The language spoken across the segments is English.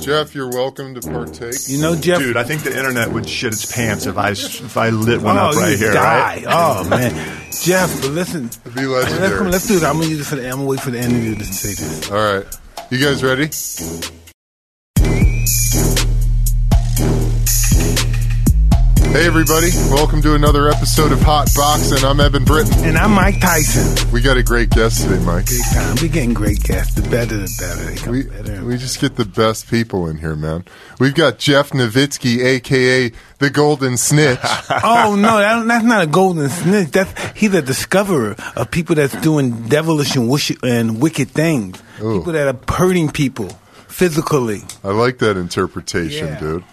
Jeff, you're welcome to partake. You know, Jeff. Dude, I think the internet would shit its pants if I if I lit one oh, up right you here. die. Right? Oh man, Jeff. But listen, It'd be let's, let's do it. I'm gonna use it for the. I'm gonna wait for the interview to say this. All right. You guys ready? Hey, everybody. Welcome to another episode of Hot Boxing. I'm Eben Britton. And I'm Mike Tyson. We got a great guest today, Mike. Big time. We getting great guests. The better, the better. They come We, better. we just get the best people in here, man. We've got Jeff Novitzky, a.k.a. the Golden Snitch. oh no, that, that's not a golden snitch. That's he's a discoverer of people that's doing devilish and, wish, and wicked things. Ooh. People that are hurting people physically. I like that interpretation, Yeah. dude.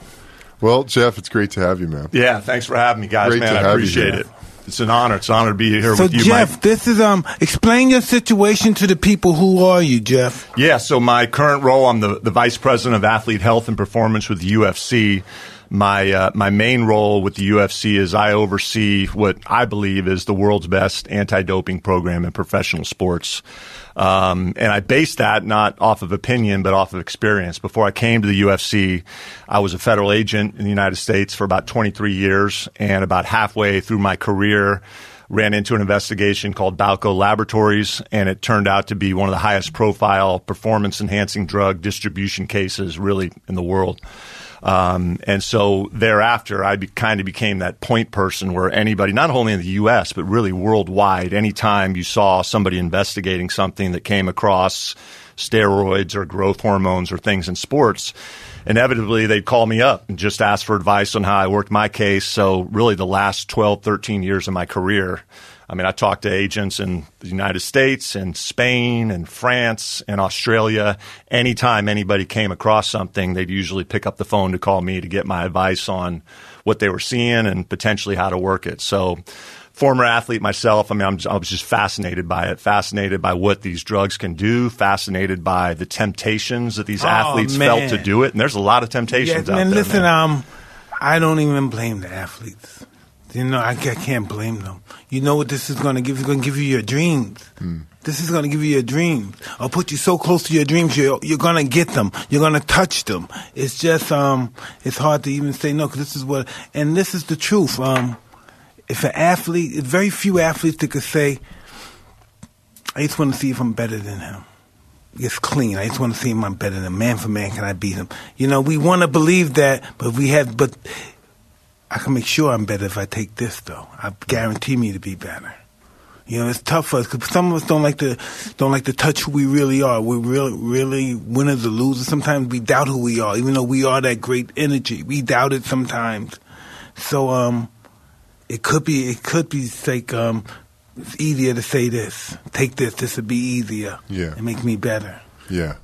Well, Jeff, it's great to have you, man. Yeah, thanks for having me, guys. Great man, to I have you appreciate here. it. It's an honor. It's an honor to be here So with you, Jeff, Mike. this is um. Explain your situation to the people. Who are you, Jeff? Yeah, so my current role, I'm the, the vice president of athlete health and performance with the UFC. My uh, my main role with the UFC is I oversee what I believe is the world's best anti-doping program in professional sports. Um, and I base that not off of opinion, but off of experience. Before I came to the UFC, I was a federal agent in the United States for about 23 years, and about halfway through my career, ran into an investigation called Balco Laboratories, and it turned out to be one of the highest profile performance enhancing drug distribution cases really in the world. Um, and so thereafter, I be, kind of became that point person where anybody, not only in the U.S., but really worldwide, anytime you saw somebody investigating something that came across steroids or growth hormones or things in sports, inevitably they'd call me up and just ask for advice on how I worked my case. So really the last 12, 13 years of my career, I mean, I talked to agents in the United States and Spain and France and Australia. Anytime anybody came across something, they'd usually pick up the phone to call me to get my advice on what they were seeing and potentially how to work it. So, former athlete myself, I mean, I'm, I was just fascinated by it, fascinated by what these drugs can do, fascinated by the temptations that these Oh, athletes man. felt to do it. And there's a lot of Yeah, temptations out man. there. Listen, man. um, I don't even blame the athletes. You know, I, I can't blame them. You know what this is going to give? It's going to give you your dreams. This is going to give you your dreams. I'll put you so close to your dreams, you're, you're going to get them. You're going to touch them. It's just, um, it's hard to even say no because this is what, and this is the truth. Um, if an athlete, very few athletes that could say, I just want to see if I'm better than him. It's clean. I just want to see him I'm better than him. man for man. Can I beat him? You know, we want to believe that, but we have, but I can make sure I'm better if I take this though. I guarantee me to be better. You know, it's tough for us because some of us don't like to don't like to touch who we really are. We're really, really winners or losers. Sometimes we doubt who we are, even though we are that great energy. We doubt it sometimes. So, um, it could be, it could be like, um, it's easier to say this. Take this. This would be easier. Yeah. and make me better. Yeah.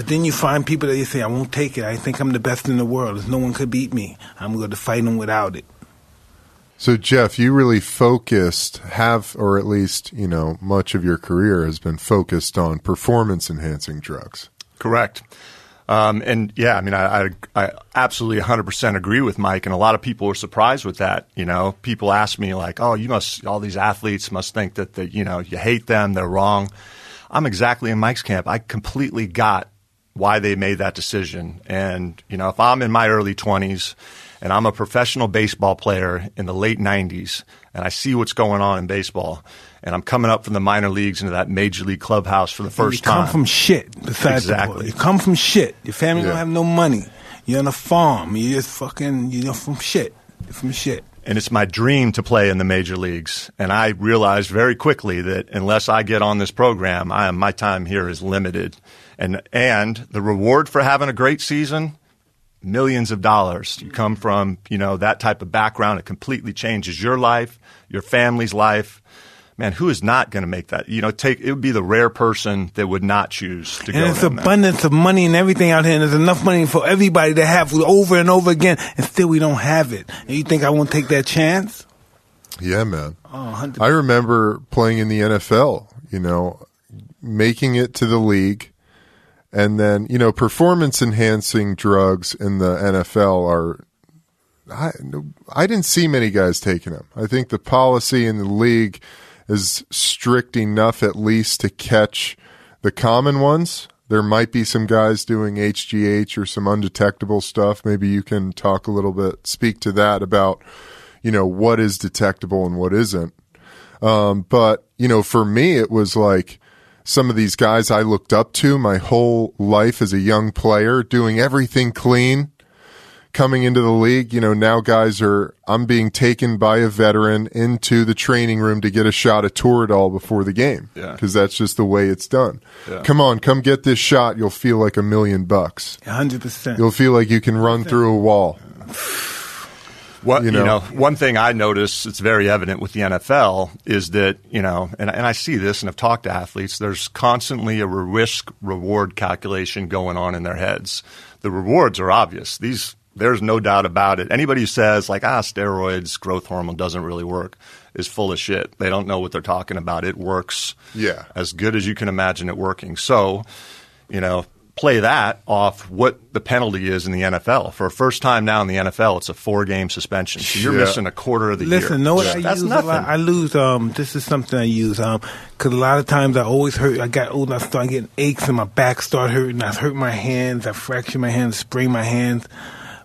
But then you find people that you say, I won't take it. I think I'm the best in the world. There's no one could beat me. I'm going to fight them without it. So, Jeff, you really focused, have, or at least, you know, much of your career has been focused on performance enhancing drugs. Correct. Um, and yeah, I mean, I, I, I absolutely 100% agree with Mike, and a lot of people were surprised with that. You know, people ask me like, "Oh, you must all these athletes must think that that you know you hate them, they're wrong." I'm exactly in Mike's camp. I completely got why they made that decision, and you know, if I'm in my early 20s and I'm a professional baseball player in the late 90s, and I see what's going on in baseball, and I'm coming up from the minor leagues into that major league clubhouse for the first you come time. from shit. Exactly. you come from shit. Your family Yeah. don't have no money. You're on a farm. You're just fucking. You're from shit. You're from shit. and it's my dream to play in the major leagues. And I realized very quickly that unless I get on this program, I am, my time here is limited. And and the reward for having a great season, millions of dollars. You come from you know that type of background, it completely changes your life, your family's life. Man, who is not going to make that? You know, take it would be the rare person that would not choose to go. And it's down that. abundance of money and everything out here, and there's enough money for everybody to have over and over again, and still we don't have it. And you think I won't take that chance? Yeah, man. Oh, I remember playing in the NFL, you know, making it to the league. And then, you know, performance enhancing drugs in the NFL are. I, I didn't see many guys taking them. I think the policy in the league is strict enough, at least, to catch the common ones There might be some guys doing HGH or some undetectable stuff. Maybe you can talk a little bit, speak to that about, you know, what is detectable and what isn't. Um, but, you know, for me, it was like some of these guys I looked up to my whole life as a young player, doing everything clean coming into the league, you know, now guys are, I'm being taken by a veteran into the training room to get a shot of Toradol before the game. Yeah. Cause that's just the way it's done. Yeah. Come on, come get this shot. You'll feel like a million bucks. hundred percent. You'll feel like you can run through a wall. What You you know. know, one thing I notice it's very evident with the NFL is that you know, and, and I see this and I've talked to athletes. There's constantly a risk reward calculation going on in their heads. The rewards are obvious. These there's no doubt about it. Anybody who says like ah steroids, growth hormone doesn't really work is full of shit. They don't know what they're talking about. It works Yeah. as good as you can imagine it working. So, you know, play that off what the penalty is in the NFL. For a first time now in the NFL, it's a four game suspension. So you're Yeah. missing a quarter of the year. Listen, know what I That's use nothing. I lose. Um, this is something I use. Um, because a lot of times I always hurt. I got old. and I start getting aches and my back start hurting. I hurt my hands. I fracture my hands, sprain my hands.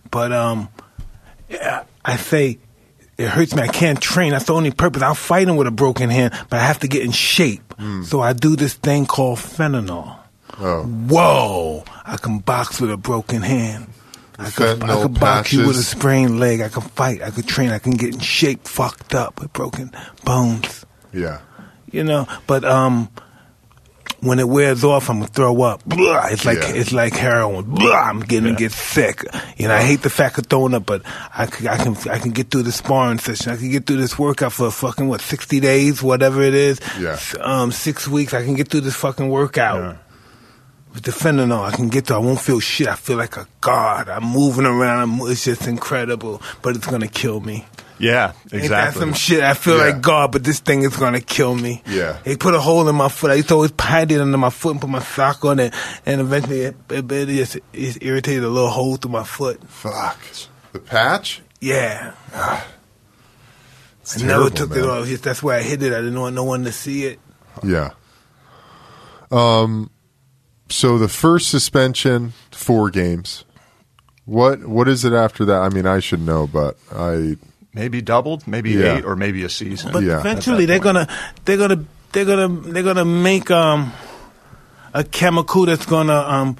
But um, yeah, I say it hurts me. I can't train. That's the only purpose. I'm fighting with a broken hand, but I have to get in shape. So I do this thing called fentanyl. Oh, Whoa! I can box with a broken hand. I could, I could box you with a sprained leg. I can fight. I could train. I can get in shape, fucked up with broken bones. yeah. You know, but um, when it wears off, I'm gonna throw up. Blah, it's like Yeah. it's like heroin. Blah, I'm getting to get sick. You know, I hate the fact of throwing up, but I can I can I can get through the sparring session. I can get through this workout for fucking what sixty days, whatever it is. Yeah. Um, six weeks. I can get through this fucking workout. The fentanyl, I can get to. I won't feel shit. I feel like a god. I'm moving around. I'm, it's just incredible, but it's gonna kill me. yeah, Ain't that exactly. some shit? I feel Yeah. like God, but this thing is gonna kill me. Yeah. They put a hole in my foot. I used to always hide it under my foot and put my sock on it, and eventually it, it, it just it irritated a little hole through my foot. Fuck. The patch? Yeah. It's I never took man. it off. That's why I hid it. I didn't want no one to see it. Yeah. Um. So the first suspension, four games. What What is it after that? I mean, I should know, but I. maybe doubled, maybe Yeah. eight, or maybe a season. But Yeah. eventually they're gonna they're gonna they're gonna they're gonna make um a chemical that's gonna um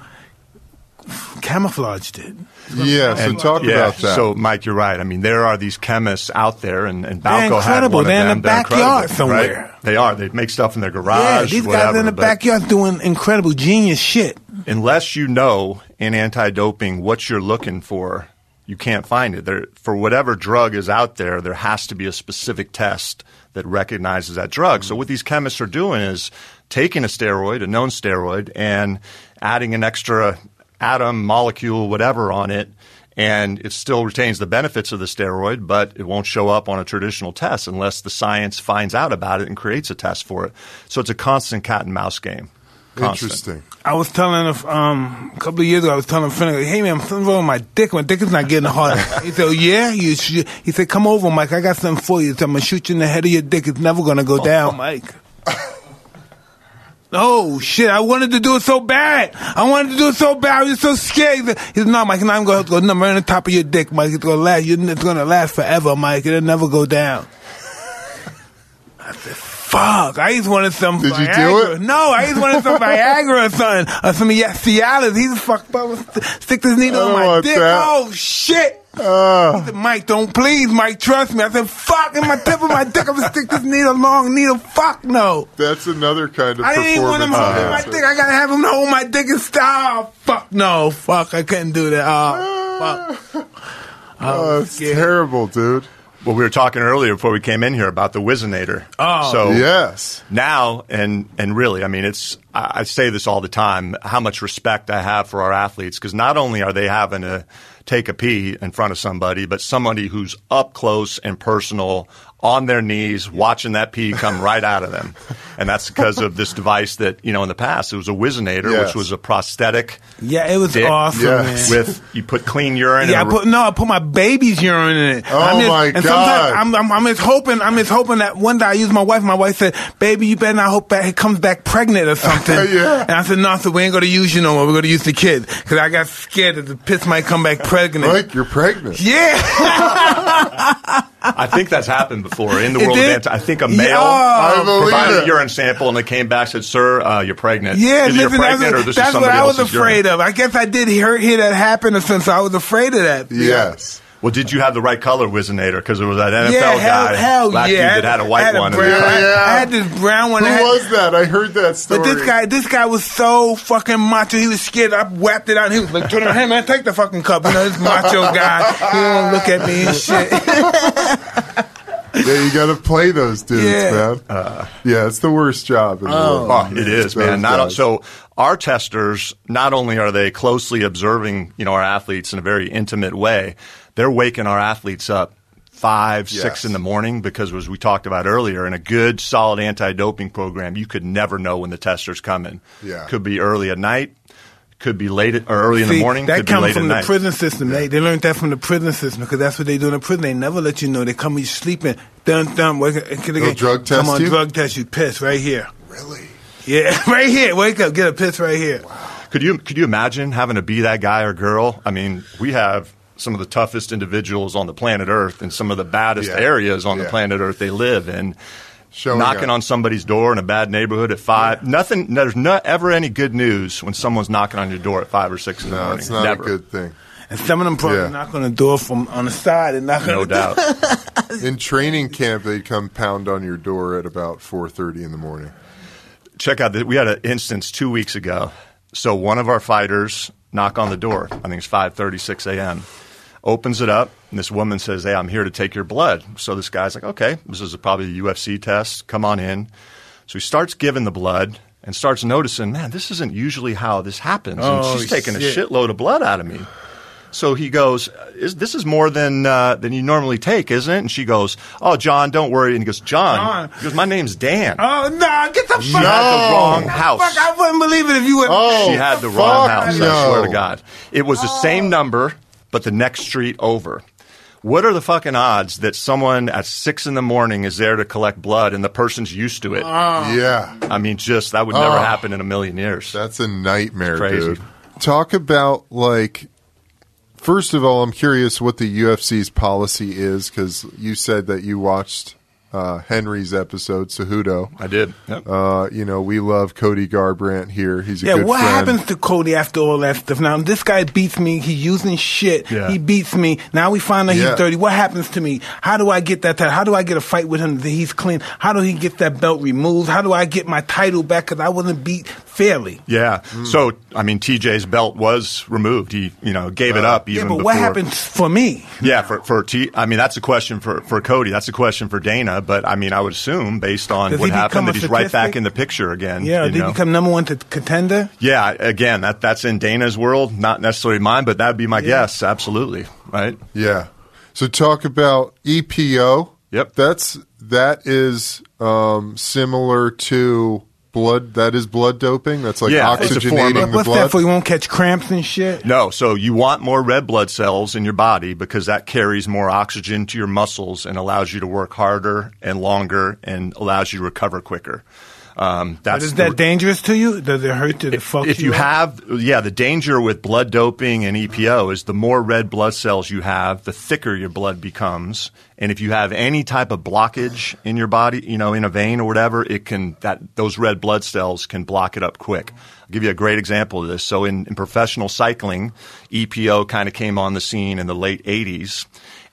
camouflage it. Yeah. So And- talk yeah, about that. So, Mike, you're right. I mean, there are these chemists out there, and, and They're Balco had incredible. one of They're in them. the They're backyard somewhere. right? They are. They make stuff in their garage. Yeah, garage. these guys in the but backyard doing incredible genius shit. Unless you know in anti-doping what you're looking for, you can't find it. There, for whatever drug is out there, there has to be a specific test that recognizes that drug. So what these chemists are doing is taking a steroid, a known steroid, and adding an extra atom, molecule, whatever on it, and it still retains the benefits of the steroid, but it won't show up on a traditional test unless the science finds out about it and creates a test for it. So it's a constant cat and mouse game. Constant. Interesting. I was telling a, um, a couple of years ago, I was telling a friend, hey man, something's wrong with my dick. My dick is not getting hard. he said, oh, yeah? You should. He said, come over, Mike. I got something for you. He said, I'm going to shoot you in the head of your dick. It's never going to go down, Mike. Oh shit! I wanted to do it so bad. I wanted to do it so bad. I was so scared. He said, he "No, Mike, I'm going to go right on the top of your dick, Mike. It's going to last. You- It's going to last forever, Mike. It'll never go down." I said, "Fuck! I just wanted some Did you do Viagra. it? No, I just wanted some Viagra or something, or some Cialis. He's fucked up. Stick this needle in my dick. that. Oh shit!" Uh, I said, Mike, don't please, Mike, trust me. I said, fuck, in my tip of my dick, I'm gonna stick this needle, long needle. Fuck no. that's another kind of I didn't want him performance holding my dick. I gotta have him hold my dick and stop. Fuck no. Fuck, I couldn't do that. Oh, fuck. Oh, it's scared. terrible, dude. Well, we were talking earlier before we came in here about the Whizzinator. Oh. so Yes. now and and really, I mean, it's I, I say this all the time. How much respect I have for our athletes because not only are they having to take a pee in front of somebody, but somebody who's up close and personal on their knees watching that pee come right out of them, and that's because of this device that you know in the past it was a Whizzinator, Yes. which was a prosthetic Yeah, it was Dick. awesome, Yes. with you put clean urine. In it. Yeah, I put no, I put my baby's urine in it. Oh, I'm just, my and God. sometimes I'm, I'm, I'm just hoping, I'm just hoping that one day I use my wife. My wife said, "Baby, you better not hope that it comes back pregnant or something." something. Yeah. And I said, no, so we ain't gonna use you no more. We're gonna use the kid because I got scared that the piss might come back pregnant. Mike, you're pregnant. Yeah. I think that's happened before in the It world did? of anti. I think a male I believe provided a urine sample and they came back and said, "Sir, uh, you're pregnant. Yeah, Either listen, you're that's, pregnant or what, this that's is what I was else's urine." afraid of. I guess I did hear, hear that happen, since I was afraid of that. Yes. Well, did you have the right color Whizzinator? Because there was that NFL yeah, hell, guy, hell black yeah. dude that had a white had one. brown, Yeah, yeah. I had this brown one. Who had, was that? I heard that story. But this guy, this guy was so fucking macho. He was scared. I whapped it out. And he was like, "Turn around, hey man, take the fucking cup." You know, this macho guy. He don't look at me and shit. Yeah, you got to play those dudes, Yeah. man. Uh, yeah, it's the worst job in the oh. world. Oh, it is, Those man. Not, so our testers, not only are they closely observing, you know, our athletes in a very intimate way, they're waking our athletes up five, Yes. six in the morning because, as we talked about earlier, in a good, solid anti-doping program, you could never know when the tester's coming. Yeah. Could be early at night, could be late at, or early in the morning, that could be comes late from the night. prison system. They they learned that from the prison system because that's what they do in the prison. They never let you know. They come when you sleeping. Dun dun. Wake up. They'll drug test Come on, you? drug test you. Piss right here. Really? Yeah, right here. Wake up. Get a piss right here. Wow. Could you could you imagine having to be that guy or girl? I mean, we have some of the toughest individuals on the planet Earth in some of the baddest Yeah. areas on Yeah. the planet Earth they live in. Showing knocking up. on somebody's door in a bad neighborhood at five. Nothing. There's not ever any good news when someone's knocking on your door at five or six in the No, morning. it's not Never. a good thing. And some of them probably Yeah. knock on the door from on the side and knock No on the doubt. In training camp, they'd come pound on your door at about 4.30 in the morning. check out that we had an instance two weeks ago. So one of our fighters knock on the door. I think it's five thirty six a.m. Opens it up, and this woman says, "Hey, I'm here to take your blood." So this guy's like, "Okay, this is probably a UFC test. Come on in." So he starts giving the blood and starts noticing, man, this isn't usually how this happens. Oh, and she's taking a shitload of blood out of me. So he goes, is, "This is more than uh, than you normally take, isn't it?" And she goes, "Oh, John, don't worry." And he goes, "John," John. he goes, "My name's Dan." Oh no! Get the fuck had out! the wrong house. Fuck! I wouldn't believe it if you would. Oh, She had the fuck wrong house. no. I swear to God, it was the same number, but the next street over. What are the fucking odds that someone at six in the morning is there to collect blood and the person's used to it? Ah. Yeah. I mean, just that would never Oh. happen in a million years. That's a nightmare, Crazy. dude. Talk about like. First of all, I'm curious what the UFC's policy is because you said that you watched uh, Henry's episode, Cejudo. I did. Yep. Uh, you know, we love Cody Garbrandt here. He's a Yeah, good what friend. happens to Cody after all that stuff? Now this guy beats me. He's using shit. Yeah. He beats me. Now we find out Yeah. he's dirty. What happens to me? How do I get that? title? How do I get a fight with him that he's clean? How do he get that belt removed? How do I get my title back? Because I wasn't beat fairly. yeah. So, I mean, TJ's belt was removed. He, you know, gave it up Yeah, but before. what happens for me? Yeah, for for T. I mean, that's a question for for Cody. That's a question for Dana. But I mean, I would assume based on Does what happened that he's right back in the picture again. Yeah, you did know? he become number one to contender? Yeah, again, that that's in Dana's world, not necessarily mine, but that'd be my guess. Absolutely, right? Yeah. So talk about EPO. Yep. That's that is um, similar to blood. That is blood doping. That's like Yeah, it's a oxygenating of- the What's blood. that for? You won't catch cramps and shit. No, so you want more red blood cells in your body because that carries more oxygen to your muscles and allows you to work harder and longer and allows you to recover quicker. Um, But that's is the- that dangerous to you? Does it hurt? It fuck if you up? have yeah the danger with blood doping and epo is the more red blood cells you have the thicker your blood becomes and if you have any type of blockage in your body you know in a vein or whatever it can that those red blood cells can block it up quick i'll give you a great example of this so in, in professional cycling epo kind of came on the scene in the late 80s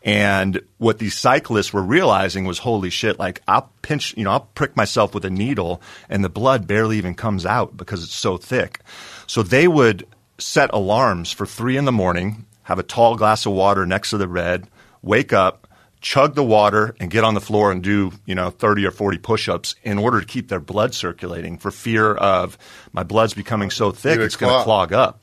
and what these cyclists were realizing was, holy shit, like I'll pinch, you know, I'll prick myself with a needle and the blood barely even comes out because it's so thick. So they would set alarms for three in the morning, have a tall glass of water next to the red, wake up, chug the water and get on the floor and do, you know, 30 or 40 push-ups in order to keep their blood circulating for fear of my blood's becoming so thick it's going to clog up.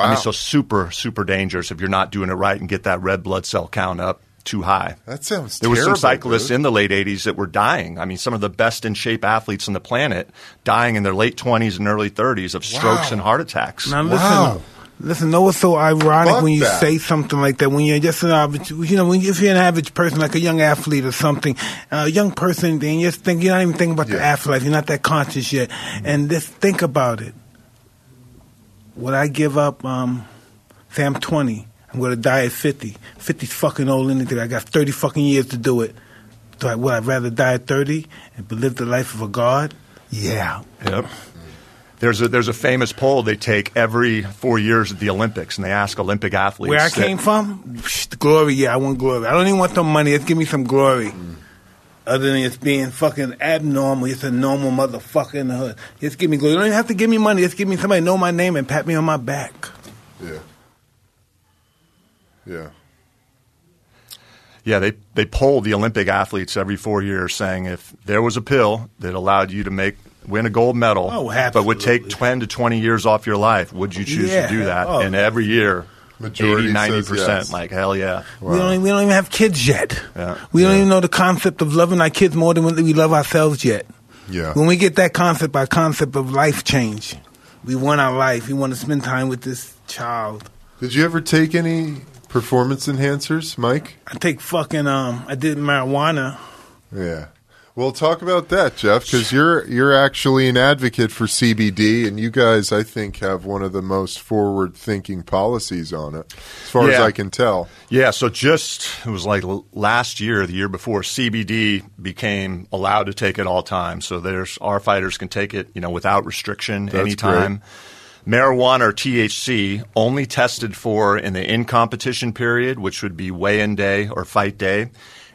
I mean, so super, super dangerous if you're not doing it right and get that red blood cell count up too high. That sounds There were some cyclists dude. in the late 80s that were dying. I mean, some of the best in shape athletes on the planet dying in their late 20s and early 30s of strokes Wow. and heart attacks. Now listen, Wow. Listen, know what's so ironic Fuck when you that. say something like that? When you're just an average, you know, when you, if you're an average person, like a young athlete or something, uh, a young person, then you just think you're not even thinking about the Yeah. afterlife. You're not that conscious yet, and just think about it. Would I give up? Um, say I'm 20. I'm going to die at 50. 50's fucking old anything. I got 30 fucking years to do it. Do I, would I rather die at 30 and live the life of a god? Yeah. Yep. There's a there's a famous poll they take every four years at the Olympics, and they ask Olympic athletes Where I that- came from, glory. Yeah, I want glory. I don't even want the money. Just give me some glory. Other than it's being fucking abnormal, It's a normal motherfucker in the hood. Just give me glory. You don't even have to give me money. Just give me somebody know my name and pat me on my back. Yeah. Yeah. Yeah, they they poll the Olympic athletes every four years, saying if there was a pill that allowed you to make win a gold medal, Oh, but would take absolutely. ten to twenty years off your life, would you choose Yeah. to do that? Oh. And every year, Majority 80, 90 percent. yes. like hell yeah. We don't. even- We don't even have kids yet. Yeah. We don't Yeah. even know the concept of loving our kids more than we love ourselves yet. Yeah. When we get that concept, our concept of life change. We want our life. We want to spend time with this child. Did you ever take any performance enhancers, Mike? I take fucking um. I did marijuana. Yeah. Well, talk about that, Jeff, because you're you're actually an advocate for CBD, and you guys, I think, have one of the most forward-thinking policies on it, as far as I can tell. Yeah, so just it was like last year, the year before, CBD became allowed to take at all times. So there's our fighters can take it, you know, without restriction That's anytime. Marijuana or THC only tested for in the in competition period, which would be weigh-in day or fight day,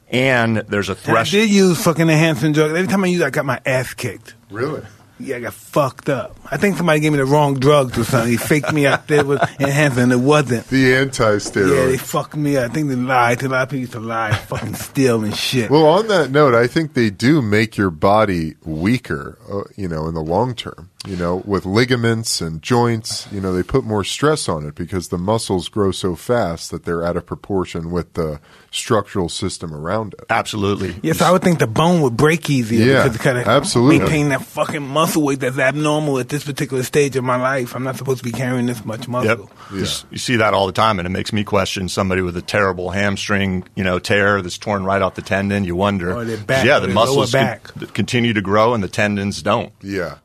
and there's a And I threshold. did use fucking enhancing drugs. Every time I use, it, I got my ass kicked. Really? Yeah, I got fucked up. I think somebody gave me the wrong drugs or something. He faked me out there with enhancing, it wasn't. The anti-steroid. Yeah, they fucked me up. I think they lied. A lot of people used to lie, fucking steal and shit. Well, on that note, I think they do make your body weaker, uh, you know, in the long term. You know, with ligaments and joints, you know, they put more stress on it because the muscles grow so fast that they're out of proportion with the structural system around it. Absolutely. Yes, I would think the bone would break easier Yeah, because it kind of absolutely. maintain that fucking muscle weight that's abnormal at this particular stage of my life. I'm not supposed to be carrying this much Yep. muscle. You s- You see that all the time, and it makes me question somebody with a terrible hamstring, you know, tear that's torn right off the tendon. You wonder, Or their back, yeah, or the their muscles lower con- back. continue to grow, and the tendons don't. Yeah.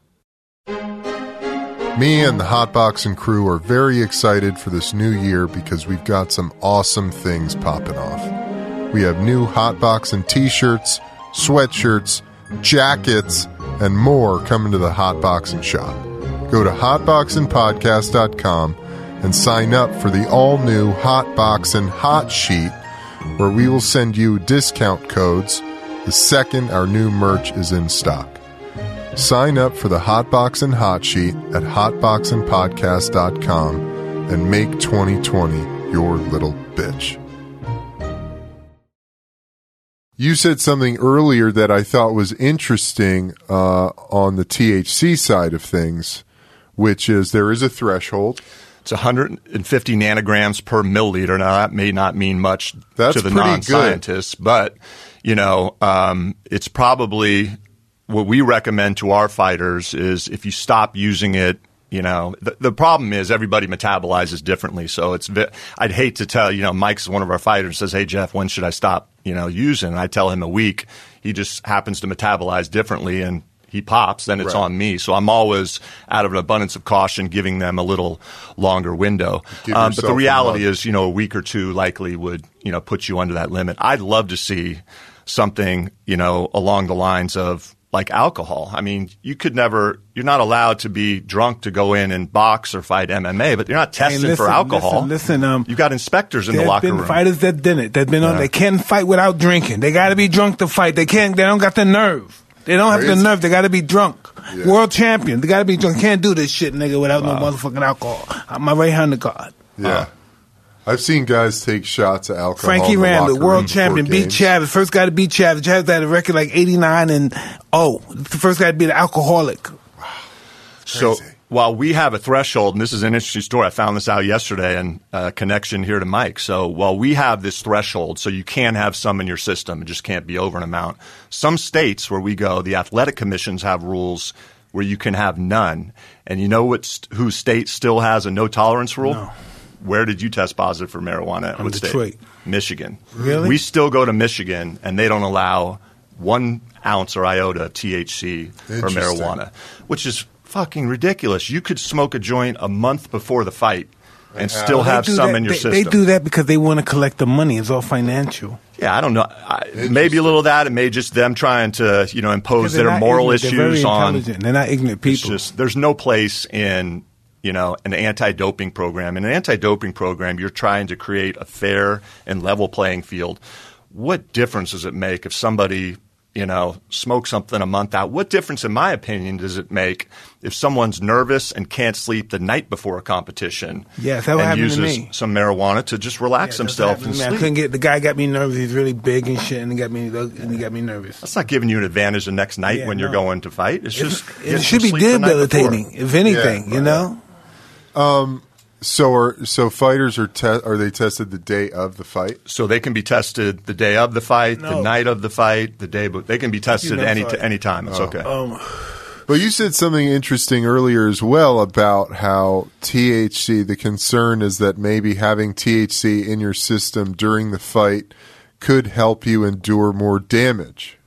Me and the Hotbox and crew are very excited for this new year because we've got some awesome things popping off. We have new Hotbox and t shirts, sweatshirts, jackets, and more coming to the Hotboxing shop. Go to hotboxingpodcast.com and sign up for the all new Hotbox and Hot Sheet, where we will send you discount codes the second our new merch is in stock. Sign up for the Hotbox and Hot Sheet at hotboxingpodcast.com and make 2020 your little bitch. You said something earlier that I thought was interesting uh, on the THC side of things, which is there is a threshold. It's 150 nanograms per milliliter. Now that may not mean much That's to the non-scientists, but you know, um, it's probably what we recommend to our fighters is if you stop using it. You know, the, the problem is everybody metabolizes differently. So it's, I'd hate to tell, you know, Mike's one of our fighters says, Hey, Jeff, when should I stop, you know, using? And I tell him a week. He just happens to metabolize differently and he pops, then it's Right. on me. So I'm always out of an abundance of caution giving them a little longer window. Um, but the reality is, you know, a week or two likely would, you know, put you under that limit. I'd love to see something, you know, along the lines of like alcohol. I mean, you could never, you're not allowed to be drunk to go in and box or fight MMA, but you're not testing listen, for alcohol. listen, listen, um, You've got inspectors in the There's locker been room. fighters that did it. That been on. Yeah. They can't fight without drinking. They got to be drunk to fight. They can't. They don't got the nerve. They don't have the nerve. They got to be drunk. Yeah. World champion. They got to be drunk. Can't do this shit, nigga, without no motherfucking alcohol. I'm my right hand to God. Yeah. I've seen guys take shots of alcohol. Frankie in the Randall, world champion, beat games. Chavez. First guy to beat Chavez. Chavez had a record like 89 and oh, the first guy to beat an alcoholic. So while we have a threshold, and this is an interesting story, I found this out yesterday and uh, connection here to Mike. So while we have this threshold, so you can have some in your system, it just can't be over an amount. Some states where we go, the athletic commissions have rules where you can have none. And you know what? st- Whose state still has a no tolerance rule? No. Where did you test positive for marijuana? From What state? Michigan. Really? We still go to Michigan, and they don't allow one ounce or iota of THC or marijuana, which is fucking ridiculous. You could smoke a joint a month before the fight and still have some that- in your they, system. They do that because they want to collect the money. It's all financial. Yeah, I don't know. I, maybe a little of that. It may just them trying to, you know, impose their moral. They're issues very on. intelligent. They're not ignorant people. just there's no place in you know an anti-doping program. In an anti-doping program, you're trying to create a fair and level playing field. What difference does it make if somebody you know smokes something a month out? What difference, in my opinion, does it make if someone's nervous and can't sleep the night before a competition? Yes, that and uses me. some marijuana to just relax Yeah, himself and me. I sleep. couldn't get the guy got me nervous. He's really big and shit, and he got me and he got me nervous. That's not giving you an advantage the next night Yeah, when you're going to fight. It's just It should be sleep debilitating, if anything. Yeah, you know. So are so fighters are te- are they tested the day of the fight? So they can be tested the day of the fight, the night of the fight, the day. But they can be tested know, any sorry. any time. It's okay. Um, But you said something interesting earlier as well about how THC. The concern is that maybe having THC in your system during the fight could help you endure more damage.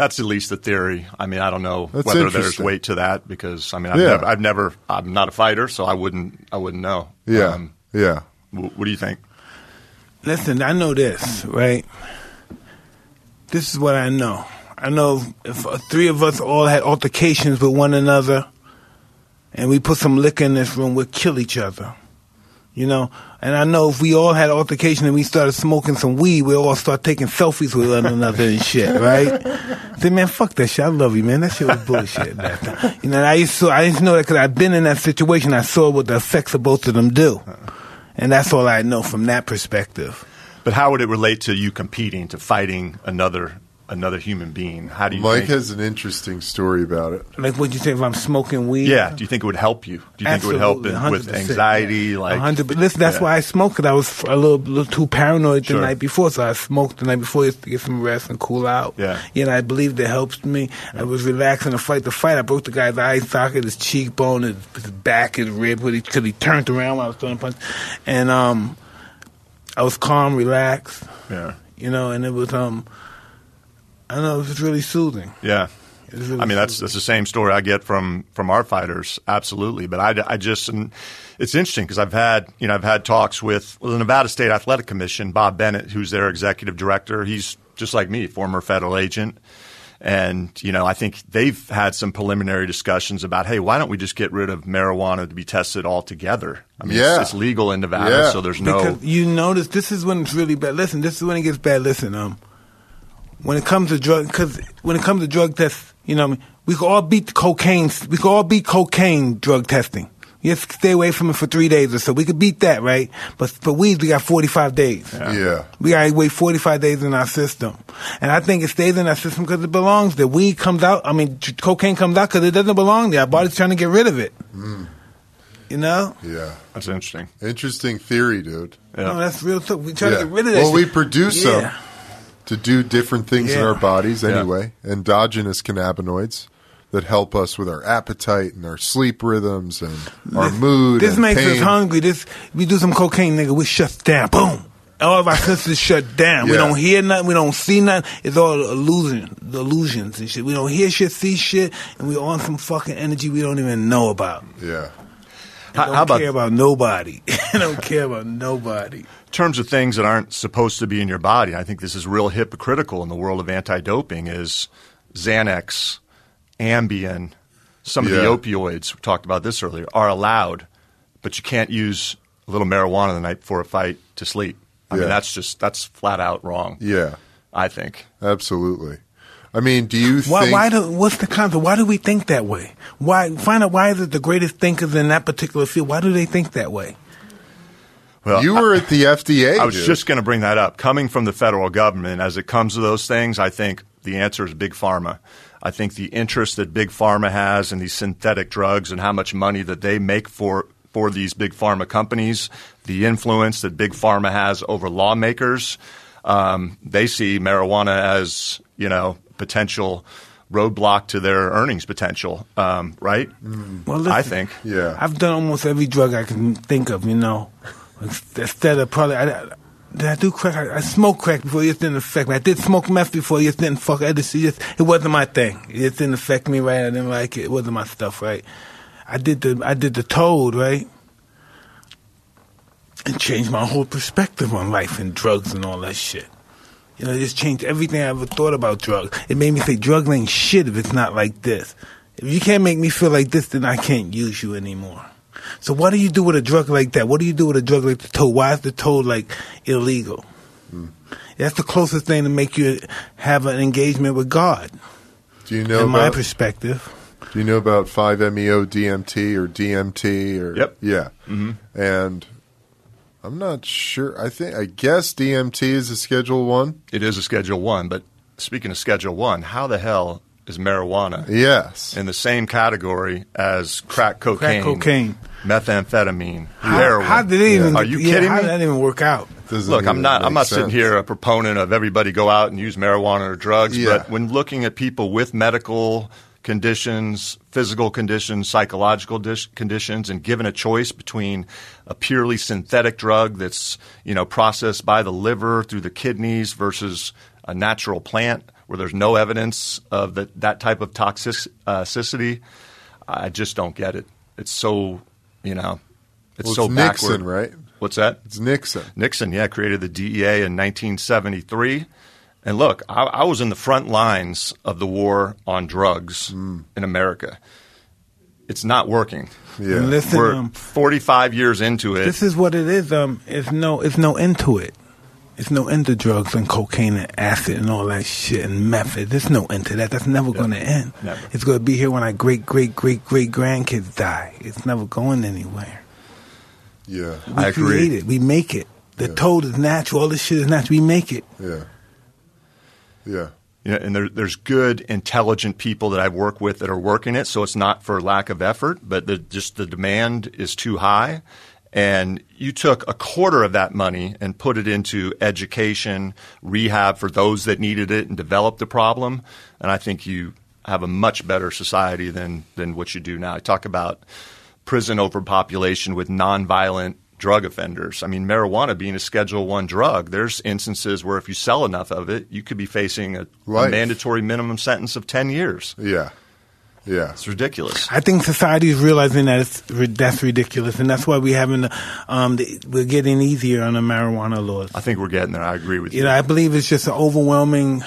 That's at least the theory. I mean, I don't know That's whether there's weight to that because I mean, I've, Yeah. never, I've never, I'm not a fighter, so I wouldn't, I wouldn't know. Yeah, Um, yeah. wh- what do you think? listen, I know this, right? This is what I know. I know if uh, three of us all had altercations with one another, and we put some liquor in this room, we'd kill each other. You know, and I know if we all had altercation and we started smoking some weed, we all start taking selfies with one another and shit, right? Say, man, fuck that shit. I love you, man. That shit was bullshit. That time. You know, and I used to, I used to know that because I've been in that situation. I saw what the effects of both of them do, and that's all I know from that perspective. But how would it relate to you competing, to fighting another another human being? How do you? Mike think, has an interesting story about it. Like what you say if I'm smoking weed? yeah. Do you think it would help you? Do you think it would help in, with anxiety? yeah. Like, 100 but listen, that's Yeah. why I smoked. 'cause I was a little, little too paranoid the Sure. night before, so I smoked the night before just to get some rest and cool out. Yeah. You know, I believe it helped me. I was relaxing to fight the fight. I broke the guy's eye socket, his cheekbone, his, his back, his rib, because he turned around when I was throwing punch. And um, I was calm, relaxed, Yeah. you know, and it was, um, I don't know, It's really soothing. Yeah. Really I mean, that's that's the same story I get from from our fighters, absolutely. But I, I just, and it's interesting because I've had you know I've had talks with well, the Nevada State Athletic Commission, Bob Bennett, who's their executive director. He's just like me, former federal agent, and you know I think they've had some preliminary discussions about, hey, why don't we just get rid of marijuana to be tested altogether? I mean, Yeah. it's, it's legal in Nevada, Yeah. so there's no. Because you notice this is when it's really bad. Listen, this is when it gets bad. Listen, um, when it comes to drug, because when it comes to drug tests, you know, what I mean, we can all beat the cocaine. We can all beat cocaine drug testing. You have to stay away from it for three days or so. We could beat that, right? But for weed, we got 45 days. Yeah. We gotta wait 45 days in our system. And I think it stays in our system because it belongs there. Weed comes out, I mean, t- cocaine comes out because it doesn't belong there. Our body's trying to get rid of it. Mm. You know? Yeah. that's interesting. Interesting theory, dude. Yeah. No, that's real stuff. We try Yeah. to get rid of that Well, we produce Yeah. them to do different things in our bodies Yeah. anyway. Endogenous cannabinoids that help us with our appetite and our sleep rhythms and our mood. This and makes us hungry. This we do some cocaine, nigga. We shut down. Boom. All of our senses shut down. We don't hear nothing. We don't see nothing. It's all illusion, illusions and shit. We don't hear shit, see shit, and we on some fucking energy we don't even know about. Yeah. How, don't how about care about nobody. I don't care about nobody. In terms of things that aren't supposed to be in your body, I think this is real hypocritical in the world of anti-doping is Xanax, Ambien, some of Yeah. the opioids, we talked about this earlier, are allowed, but you can't use a little marijuana the night before a fight to sleep. I Yeah. mean, that's just, that's flat out wrong, Yeah. I think. Absolutely. I mean, do you Why? think Why do? What's the concept? Why do we think that way? Why? Find out why is it the greatest thinkers in that particular field? Why do they think that way? Well, you were at the FDA? I was dude. just going to bring that up. Coming from the federal government, as it comes to those things, I think the answer is big pharma. I think the interest that big pharma has in these synthetic drugs and how much money that they make for for these big pharma companies, the influence that big pharma has over lawmakers, um, they see marijuana as you know potential roadblock to their earnings potential, um, right? Well, I think. Yeah. I've done almost every drug I can think of, you know. Instead of probably, I, did I do crack? I, I smoked crack before, it just didn't affect me. I did smoke meth before, it just didn't fuck. It just, it just it wasn't my thing. It just didn't affect me, right? I didn't like it. It wasn't my stuff, right? I did the, I did the toad, right? And changed my whole perspective on life and drugs and all that shit. You know, it just changed everything I ever thought about drugs. It made me say drugs ain't shit if it's not like this. If you can't make me feel like this, then I can't use you anymore. So what do you do with a drug like that? What do you do with a drug like the toad? Why is the toad like illegal? That's the closest thing to make you have an engagement with God, Do you know in my perspective. Do you know about 5-MeO DMT or DMT or Yep. Yeah. Mm-hmm. And I'm not sure. I think I guess DMT is a Schedule 1. It is a Schedule One, but speaking of Schedule One, how the hell is marijuana Yes. in the same category as crack cocaine, Crack cocaine. Methamphetamine, How, heroin? how did it even? Are you yeah, kidding how me? did that even work out? Doesn't Look, I'm not. I'm make not sitting here a proponent of everybody go out and use marijuana or drugs. Yeah. But when looking at people with medical conditions, physical conditions, psychological dis- conditions, and given a choice between a purely synthetic drug that's you know processed by the liver through the kidneys versus a natural plant where there's no evidence of that that type of uh, toxicity, I just don't get it. It's so you know, it's Well, so it's Nixon, backward. right? What's that? It's Nixon. Nixon, yeah, created the DEA in 1973. And look, I, I was in the front lines of the war on drugs Mm. in America. It's not working. Yeah. Listen, We're um, 45 years into it. This is what it is. Um, it's no, it's no end to it. It's no end to drugs and cocaine and acid and all that shit and method. There's no end to that. That's never going to end. Never. It's going to be here when our great, great, great, great grandkids die. It's never going anywhere. Yeah. We I agree. create it. We make it. The Yeah. toad is natural. All this shit is natural. We make it. Yeah. Yeah. Yeah, and there, there's good, intelligent people that I work with that are working it. So it's not for lack of effort, but the, just the demand is too high. And you took a quarter of that money and put it into education, rehab for those that needed it, and developed the problem. And I think you have a much better society than than what you do now. I talk about prison overpopulation with nonviolent drug offenders. I mean, marijuana being a Schedule One drug, there's instances where if you sell enough of it, you could be facing a, a mandatory minimum sentence of ten years. Yeah. Yeah. It's ridiculous. I think society is realizing that it's, that's ridiculous, and that's why we having the, um, the, we're getting easier on the marijuana laws. I think we're getting there. I agree with you. You know, I believe it's just an overwhelming,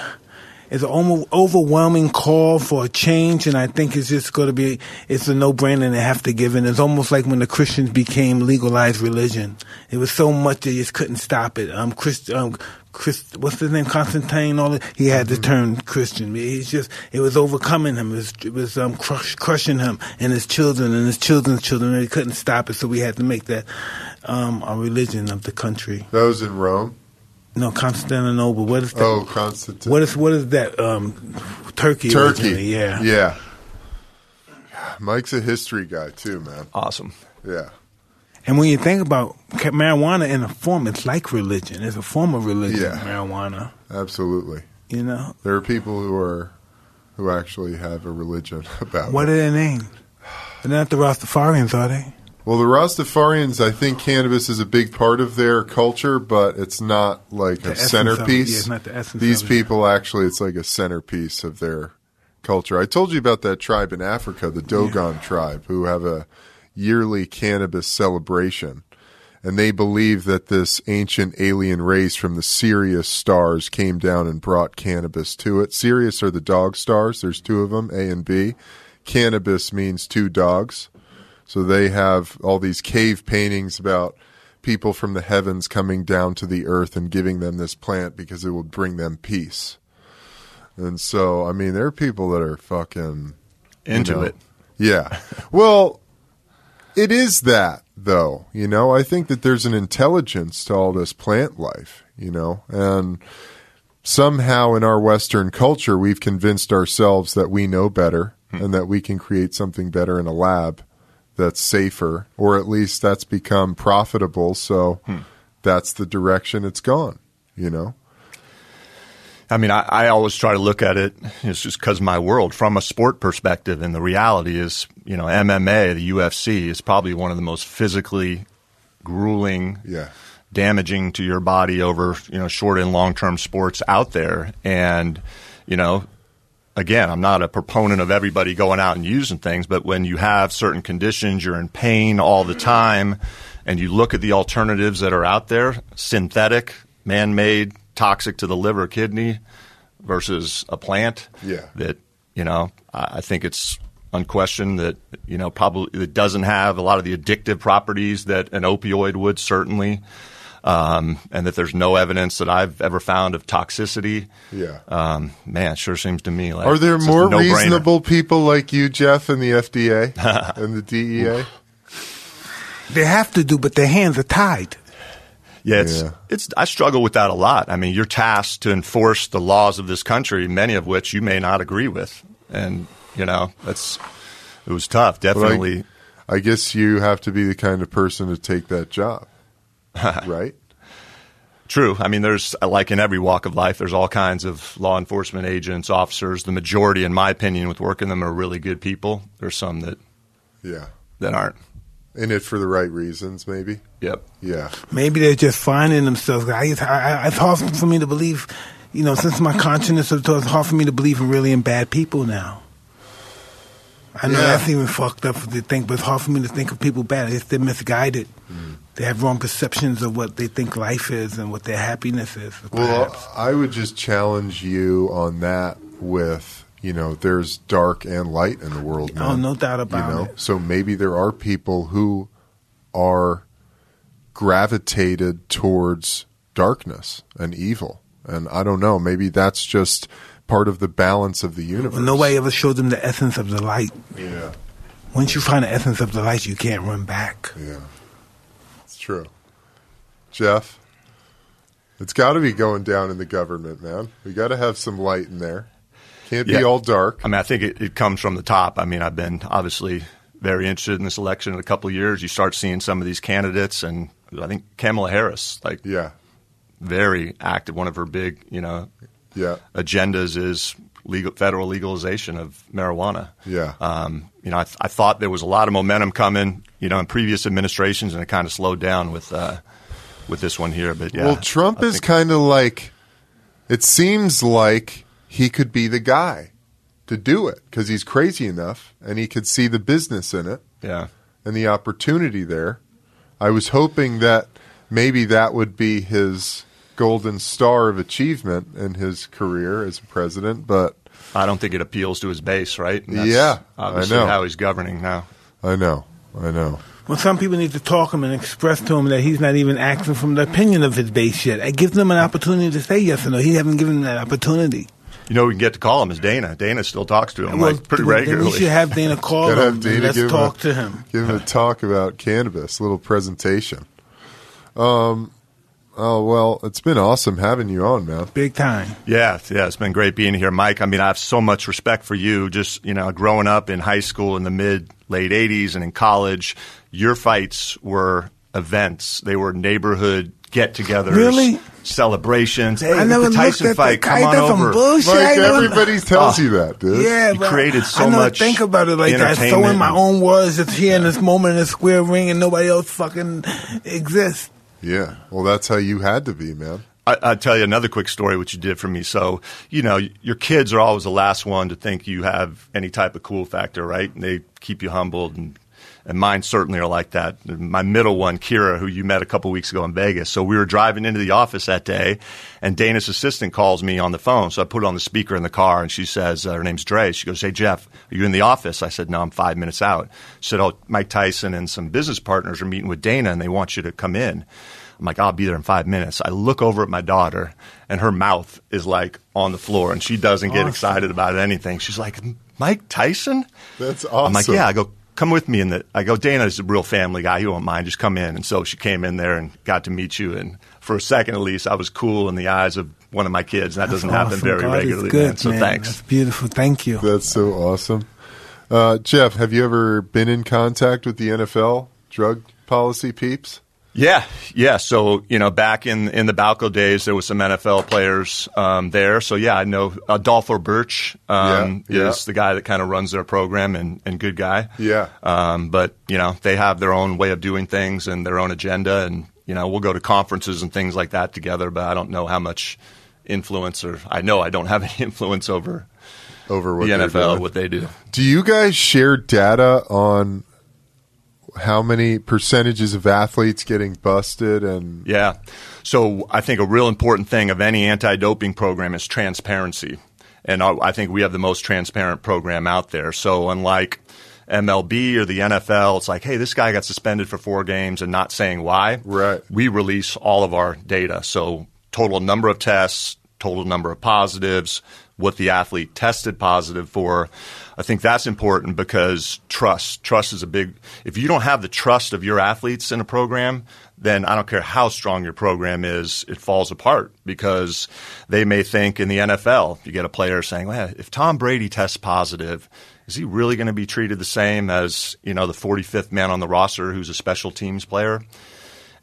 it's an over- overwhelming call for a change, and I think it's just going to be, it's a no-brainer and they have to give in. It's almost like when the Christians became legalized religion. It was so much they just couldn't stop it. Um, Christ, um, Christ, what's his name, Constantine? All that, he had to turn Christian. He's just, it was overcoming him. It was, it was um, crush, crushing him and his children and his children's children. They couldn't stop it, so we had to make that um, a religion of the country. That was in Rome. No, Constantinople. What is that? Oh, Constantine. What is what is that? Um, Turkey. Turkey. originally, Yeah. Yeah. Mike's a history guy too, man. awesome. Yeah. And when you think about marijuana in a form, it's like religion. It's a form of religion. Yeah. Marijuana. Absolutely. You know. There are people who are who actually have a religion about What it. are their names? They're not the Rastafarians, are they? Well, the Rastafarians, I think cannabis is a big part of their culture, but it's not like The a essence of it. centerpiece. Yeah, it's not the essence These of it. people actually, it's like a centerpiece of their culture. I told you about that tribe in Africa, the Dogon tribe, who have a yearly cannabis celebration. And they believe that this ancient alien race from the Sirius stars came down and brought cannabis to it. Sirius are the dog stars. There's two of them, A and B. Cannabis means two dogs. So they have all these cave paintings about people from the heavens coming down to the earth and giving them this plant because it will bring them peace. And so, I mean, there are people that are fucking Into you know, it. Yeah. Well, it is that though, you know. I think that there's an intelligence to all this plant life, you know, and somehow in our Western culture, we've convinced ourselves that we know better hmm. and that we can create something better in a lab that's safer, or at least that's become profitable. So hmm. that's the direction it's gone, you know. I mean, I, I always try to look at it. It's just because my world from a sport perspective, and the reality is, you know, MMA, the UFC, is probably one of the most physically grueling, Yeah. damaging to your body over you know short and long term sports out there. And you know, again, I'm not a proponent of everybody going out and using things, but when you have certain conditions, you're in pain all the time, and you look at the alternatives that are out there, synthetic, man made, toxic to the liver, kidney, versus a plant. Yeah. That, you know, I I think it's unquestioned that, you know, probably it doesn't have a lot of the addictive properties that an opioid would certainly. Um, and that there's no evidence that I've ever found of toxicity. Yeah. Um, man, it sure seems to me like Are there it's just more a no-brainer. reasonable people like you, Jeff, and the FDA and the E DEA? They have to do, but their hands are tied. Yeah, it's, Yeah. it's. I struggle with that a lot. I mean, you're tasked to enforce the laws of this country, many of which you may not agree with, and you know that's it was tough. But I- Definitely, I guess you have to be the kind of person to take that job, right? true. I mean, there's like in every walk of life, there's all kinds of law enforcement agents, officers. The majority, in my opinion, with working them, are really good people. There's some that Yeah. that aren't. In it for the right reasons, maybe. Yep. Yeah. Maybe they're just finding themselves. I, I, I, it's hard for me to believe, you know, since my consciousness is it's hard for me to believe in really in bad people now. I know Yeah. that's even fucked up to think, but it's hard for me to think of people bad. It's they're misguided. Mm. They have wrong perceptions of what they think life is and what their happiness is. Well. I would just challenge you on that with, you know, there's dark and light in the world. Oh, man. no doubt you about know? it. So maybe there are people who are gravitated towards darkness and evil. And I don't know, maybe that's just part of the balance of the universe. Well, nobody ever showed them the essence of the light. Yeah. Once you find the essence of the light, you can't run back. Yeah. It's true. Jeff, it's got to be going down in the government, man. We got to have some light in there. Can't be all dark. I mean, I think it, it comes from the top. I mean, I've been obviously very interested in this election in a couple of years. You start seeing some of these candidates, and I think Kamala Harris, like, Yeah. very active. One of her big, you know, Yeah. agendas is legal federal legalization of marijuana. Yeah. Um, you know, I, th- I thought there was a lot of momentum coming, you know, in previous administrations, and it kind of slowed down with uh, with this one here. But yeah, well, Trump I is kind of like, it seems like he could be the guy to do it because he's crazy enough and he could see the business in it yeah. and the opportunity there. I was hoping that maybe that would be his golden star of achievement in his career as a president, but I don't think it appeals to his base, right? And that's Yeah, I know. how he's governing now. I know, I know. Well, some people need to talk him and express to him that he's not even acting from the opinion of his base yet. It gives them an opportunity to say yes or no. He haven't given them that opportunity. You know, we can get to call him is Dana. Dana still talks to him Well, like pretty then we should have Dana call him. have Dana let's give him talk a- to him. Give him a talk about cannabis, a little presentation. Um, oh well, it's been awesome having you on, man. Big time. Yeah, yeah, it's been great being here, Mike. I mean, I have so much respect for you. Just you know, growing up in high school in the mid late '80s and in college, your fights were events. They were neighborhood get-togethers, Really? celebrations. Hey, I the never looked Tyson at fight. the Come on That's some over. bullshit. I Mike, never- everybody tells Oh. you ah, that, dude. Yeah, You but created so I never much think about it like that. So in my own words, just here in this moment in the square ring, and nobody else fucking exists. Yeah. Well, that's how you had to be, man. I, I'll tell you another quick story, what you did for me. So, you know, your kids are always the last one to think you have any type of cool factor, right? And they keep you humbled, and, and mine certainly are like that. My middle one, Kira, who you met a couple weeks ago in Vegas. So we were driving into the office that day, and Dana's assistant calls me on the phone. So I put it on the speaker in the car, and she says, uh, her name's Dre. She goes, Hey, Jeff, are you in the office? I said, No, I'm five minutes out. She said, Oh, Mike Tyson and some business partners are meeting with Dana, and they want you to come in. I'm like, I'll be there in five minutes. I look over at my daughter, and her mouth is like on the floor, and she doesn't get Awesome. excited about anything. She's like, Mike Tyson? That's awesome. I'm like, yeah. I go, come with me. And the, I go, Dana's a real family guy. He won't mind. Just come in. And so she came in there and got to meet you. And for a second, at least, I was cool in the eyes of one of my kids. And that doesn't happen very God is regularly, good, man. So man. thanks. That's beautiful. Thank you. That's so awesome. Uh, Jeff, have you ever been in contact with the NFL drug policy peeps? Yeah, yeah. So you know, back in in the Balco days, there was some NFL players um, there. So yeah, I know Adolpho Birch um, Yeah, yeah. is the guy that kind of runs their program and, and good guy. Yeah. Um, but you know, they have their own way of doing things and their own agenda, and you know, we'll go to conferences and things like that together. But I don't know how much influence, or I know I don't have any influence over over what the NFL, doing. what they do. Do you guys share data on how many percentages of athletes getting busted and Yeah. So I think a real important thing of any anti-doping program is transparency, and I I think we have the most transparent program out there. So unlike MLB or the NFL, it's like, hey, this guy got suspended for four games and not saying why. Right. We release all of our data. So total number of tests, total number of positives, what the athlete tested positive for. I think that's important because trust. Trust is a big. If you don't have the trust of your athletes in a program, then I don't care how strong your program is, it falls apart because they may think in the NFL, you get a player saying, well, if Tom Brady tests positive, is he really going to be treated the same as, you know, the 45th man on the roster who's a special teams player?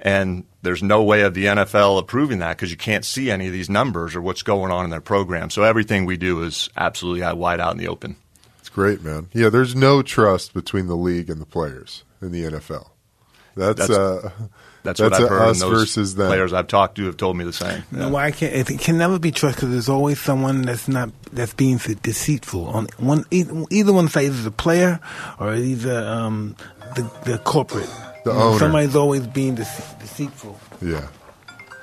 And there's no way of the NFL approving that because you can't see any of these numbers or what's going on in their program. So everything we do is absolutely wide out in the open. it's great, man. Yeah, there's no trust between the league and the players in the NFL. That's, That's- uh That's, That's what I've heard. us those versus them. players I've talked to have told me the same. No, why I can't? It can never be trust because there's always someone that's not that's being deceitful. On one, either, either one side, either the player or either um, the the corporate. The owner. Somebody's always being dece- deceitful. yeah.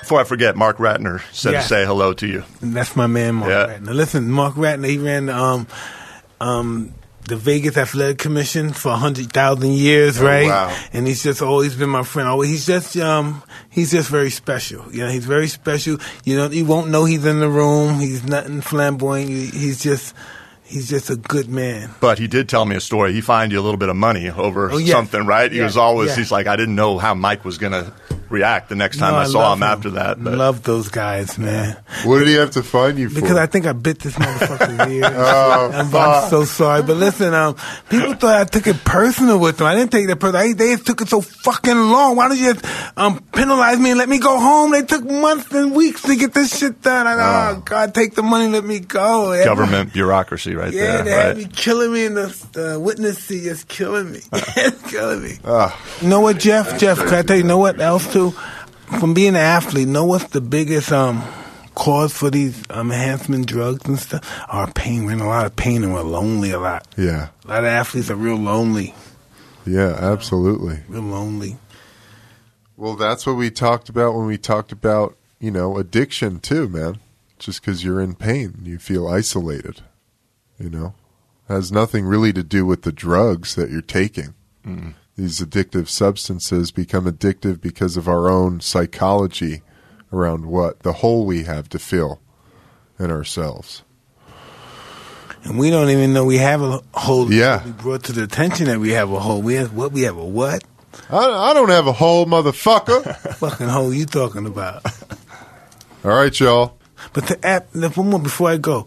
Before I forget, Mark Ratner said Yeah. to say hello to you. And that's my man, Mark Yeah. Ratner. Listen, Mark Ratner, he ran um, um, the Vegas Athletic Commission for a hundred thousand years, right? Oh, wow. And he's just always been my friend. Always, he's just um, he's just very special. You know, he's very special. You know, you won't know he's in the room. He's nothing flamboyant. He's just he's just a good man. But he did tell me a story. He fined you a little bit of money over Oh, yeah. something, right? He Yeah, was always, yeah. he's like, I didn't know how Mike was going to react the next time No, I, saw love him, after that. But love those guys, man. What did he have to find you for? Because I think I bit this motherfucker's ear. Oh, I'm. I'm so sorry. But listen, um, people thought I took it personal with them. I didn't take that personal. I, they took it so fucking long. Why don't you just um, penalize me and let me go home? They took months and weeks to get this shit done. I, oh. God, take the money, let me go. Every- government bureaucracy, right Yeah, there, they had right? me killing me in the, the witness seat, just killing me. It's killing me. Ah. You know what, Jeff? Jeff, can I tell you, know what else too? From being an athlete, know what's the biggest um cause for these um, enhancement drugs and stuff? Our pain. We're in a lot of pain and we're lonely a lot. yeah. A lot of athletes are real lonely. Yeah, absolutely. Real lonely. Well, that's what we talked about when we talked about, you know, addiction too, man. Just because you're in pain, you feel isolated. You know, has nothing really to do with the drugs that you're taking. These addictive substances become addictive because of our own psychology around what the hole we have to fill in ourselves. And we don't even know we have a hole. Yeah. We brought to the attention that we have a hole. We have what? We have a what? I, I don't have a hole, motherfucker. Fucking hole you talking about? All right, y'all. But the app, one more before I go.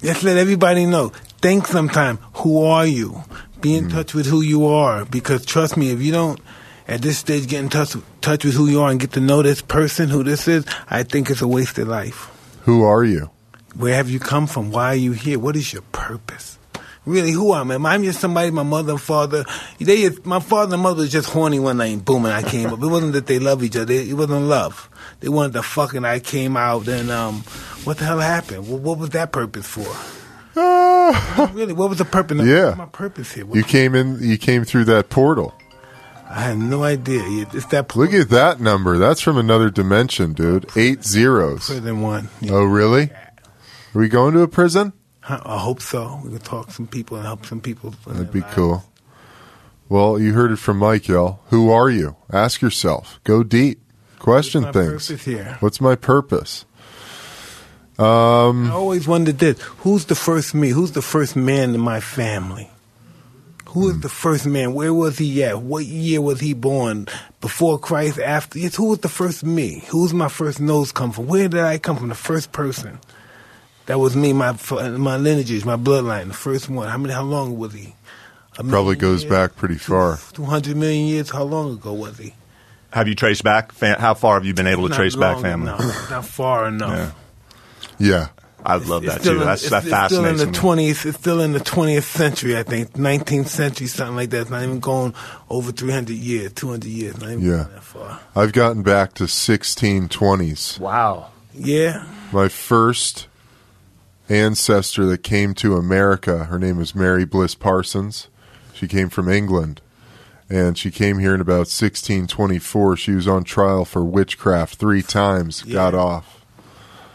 Just let everybody know. Think sometime. Who are you? Be in touch with who you are. Because trust me, if you don't, at this stage, get in touch, touch with who you are and get to know this person, who this is, I think it's a wasted life. Who are you? Where have you come from? Why are you here? What is your purpose? Really, who am I? I'm just somebody. My mother and father, they just, my father and mother was just horny one night. and Boom, and I came up. It wasn't that they love each other. It wasn't love. They wanted to fuck, and I came out. And um, what the hell happened? What, what was that purpose for? really, what was the purpose? Yeah. My purpose here. What- You came in. You came through that portal. I had no idea. It's that Look at that number. That's from another dimension, dude. Eight zeros. prison one. Oh, really? Are we going to a prison? I, hope so. We could talk to some people and help some people. That'd be lives. cool. Well, you heard it from Mike, y'all. Who are you? Ask yourself. Go deep. Question What's my things. purpose here? What's my purpose? Um, I always wondered this: Who's the first me? Who's the first man in my family? Who is hmm. the first man? Where was he at? What year was he born? Before Christ? After? Yes. Who was the first me? Who's my first nose come from? Where did I come from? The first person. That was me. My my lineages, my bloodline. The first one. How many? How long was he? Probably goes years? back pretty far. Two hundred million years. How long ago was he? Have you traced back? Fa- how far have you been able to Not trace back family? enough, not far enough. Yeah. Yeah. I love It's that too. in- That's, it's, that it's still in the twentieth. It's still in the twentieth century, I think, nineteenth century, something like that. It's not even going over three hundred years, two hundred years. Not even Yeah. going that far. I've gotten back to 1620s. Wow. Yeah, My first ancestor that came to America, her name was Mary Bliss Parsons. She came from England. And she came here in about 1624. She was on trial for witchcraft three times, got off.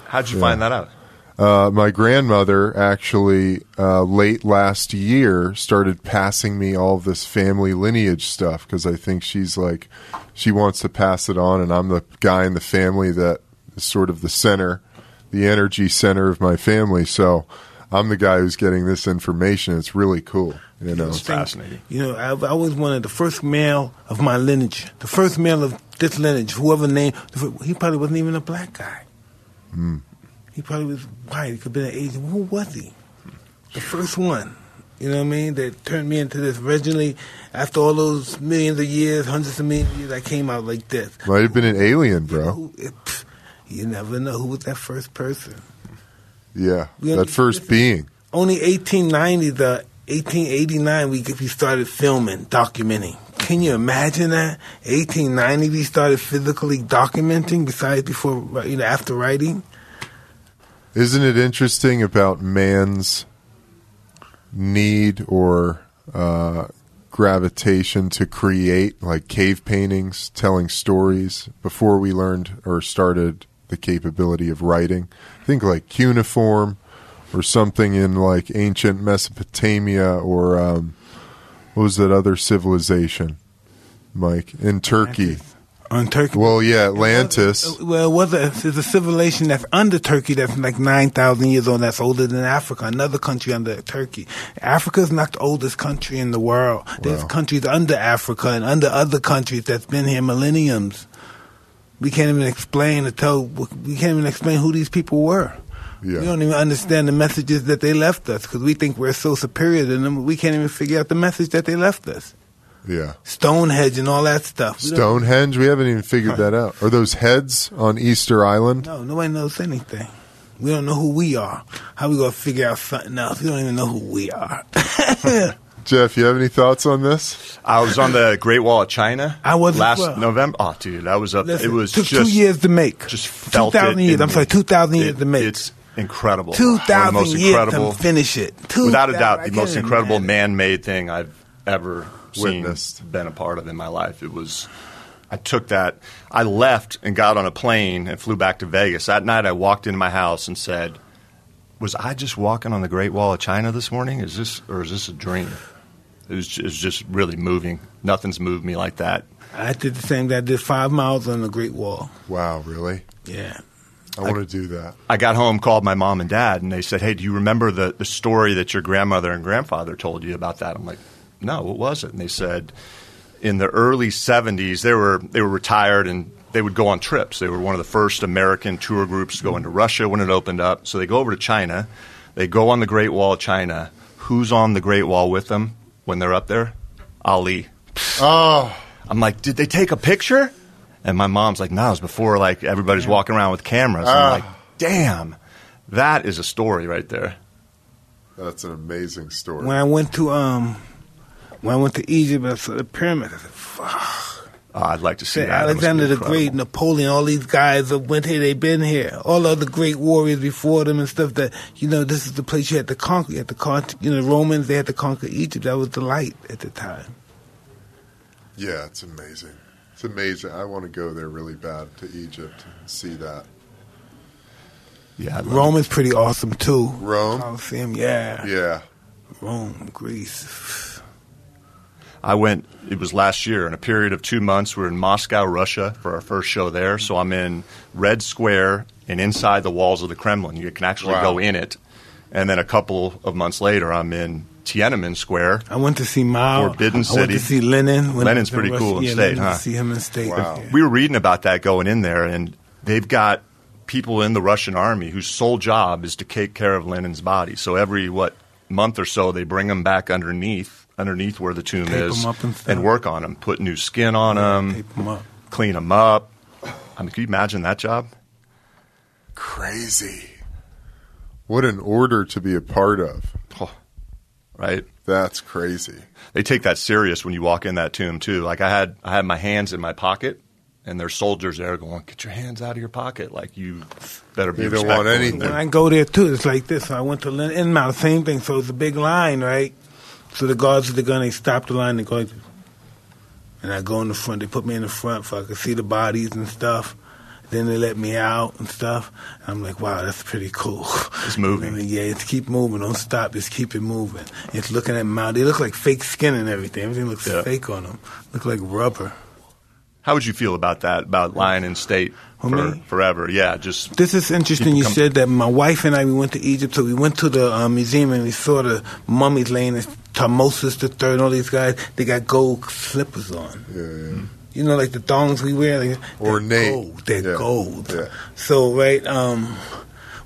How'd you Yeah. find that out? Uh, my grandmother actually uh, late last year started passing me all of this family lineage stuff because I think she's like she wants to pass it on, and I'm the guy in the family that is sort of the center, the energy center of my family. So I'm the guy who's getting this information. It's really cool, you know. It's fascinating. you know, I, I always wanted the first male of my lineage, the first male of this lineage, whoever named. He probably wasn't even a black guy. Hmm. He probably was white. He could have been an Asian. Who was he? The first one. You know what I mean? That turned me into this. Originally, after all those millions of years, hundreds of millions of years, I came out like this. Might have been an alien, bro. Who, it, pff, you never know who was that first person. Yeah, that first being. Only 1890, the 1889, we we started filming, documenting. Can you imagine that? 1890, we started physically documenting. Besides, before you know, after writing. Isn't it interesting about man's need or uh, gravitation to create, like cave paintings, telling stories, before we learned or started the capability of writing? Think like cuneiform or something in like ancient Mesopotamia or um, what was that other civilization, Mike? In Turkey. On Turkey. Well, yeah, Atlantis. Uh, well, it was a, it's a civilization that's under Turkey that's like 9,000 years old, that's older than Africa, another country under Turkey. Africa is not the oldest country in the world. There's Wow. countries under Africa and under other countries that's been here millenniums. We can't even explain or tell, we can't even explain who these people were. Yeah. We don't even understand the messages that they left us because we think we're so superior to them. We can't even figure out the message that they left us. Yeah. Stonehenge and all that stuff. We Stonehenge, we haven't even figured that out. Are those heads on Easter Island? No, nobody knows anything. We don't know who we are. How we gonna figure out something else? We don't even know who we are. Jeff, you have any thoughts on this? I was on the Great Wall of China. I was as last well. November. Oh, dude, I was up. Listen, it was took just two years to make. Just two felt thousand years. I'm sorry, two thousand years to make. It's incredible. Two thousand the most years incredible, to finish it. Two without a doubt, the most incredible man-made thing I've ever seen, Witnessed. been a part of in my life. It was. I took that. I left and got on a plane and flew back to Vegas. That night, I walked into my house and said, "Was I just walking on the Great Wall of China this morning? Is this or is this a dream?" It was, it was just really moving. Nothing's moved me like that. I did the same. I did five miles on the Great Wall. Wow, really? Yeah. I want to do that. I got home, called my mom and dad, and they said, "Hey, do you remember the the story that your grandmother and grandfather told you about that?" I'm like, "No, what was it?" And they said, "In the early '70s, they were they were retired and they would go on trips. They were one of the first American tour groups to go into Russia when it opened up. So they go over to China, they go on the Great Wall of China. Who's on the Great Wall with them when they're up there? Ali. Oh, I'm like, did they take a picture? And my mom's like, no, it was before like everybody's walking around with cameras. Ah. I'm like, damn, that is a story right there. that's an amazing story. When I went to um, when I went to Egypt, I saw the pyramids. I said, "Fuck." Oh, I'd like to see that. That must be Alexander the. Great, Napoleon, all these guys that went here, they've been here. All of the great warriors before them and stuff that, you know, this is the place you had to conquer. You had to conquer, you know, the Romans, they had to conquer Egypt. That was the light at the time. yeah, it's amazing. It's amazing. I want to go there really bad to Egypt and see that. Yeah, I'd Rome is pretty awesome too. Rome? Colosseum, yeah. Yeah. Rome, Greece. I went. It was last year in a period of two months. We were in Moscow, Russia, for our first show there. So I'm in Red Square and inside the walls of the Kremlin. You can actually Wow. go in it. And then a couple of months later, I'm in Tiananmen Square. I went to see Mao. Forbidden City. I went to see Lenin. Lenin's I was in pretty cool in yeah, state, Lenin, huh? To see him in state. Wow. We were reading about that going in there, and they've got people in the Russian army whose sole job is to take care of Lenin's body. So every what month or so, they bring him back underneath, underneath where the tomb Tape is, him up and stuff. work on them, put new skin on him. Tape 'em up. clean them up. I mean, can you imagine that job? Crazy. What an order to be a part of. Oh, right? That's crazy. They take that serious when you walk in that tomb too. Like I had, I had my hands in my pocket, and there's soldiers there going, "Get your hands out of your pocket!" Like you better be. You don't want anything. When I go there too, it's like this. I went to Lin- Inmount, same thing. So it's a big line, right? So the guards with the gun, they stop the line. They go, and I go in the front. They put me in the front so I could see the bodies and stuff. Then they let me out and stuff. I'm like, wow, that's pretty cool. It's moving. I mean, yeah, it's keep moving. Don't stop. Just keep it moving. It's looking at mouth. They look like fake skin and everything. Everything looks Yeah. fake on them. Look like rubber. How would you feel about that? About lying in state for, forever? Yeah, just This is interesting. You said that my wife and I we went to Egypt, so we went to the uh, museum and we saw the mummies laying. In Tutmosis the third, all these guys, they got gold slippers on. Yeah, yeah. You know, like the thongs we wear. Like, they're Gold. They're Yeah. gold. Yeah. So right, um,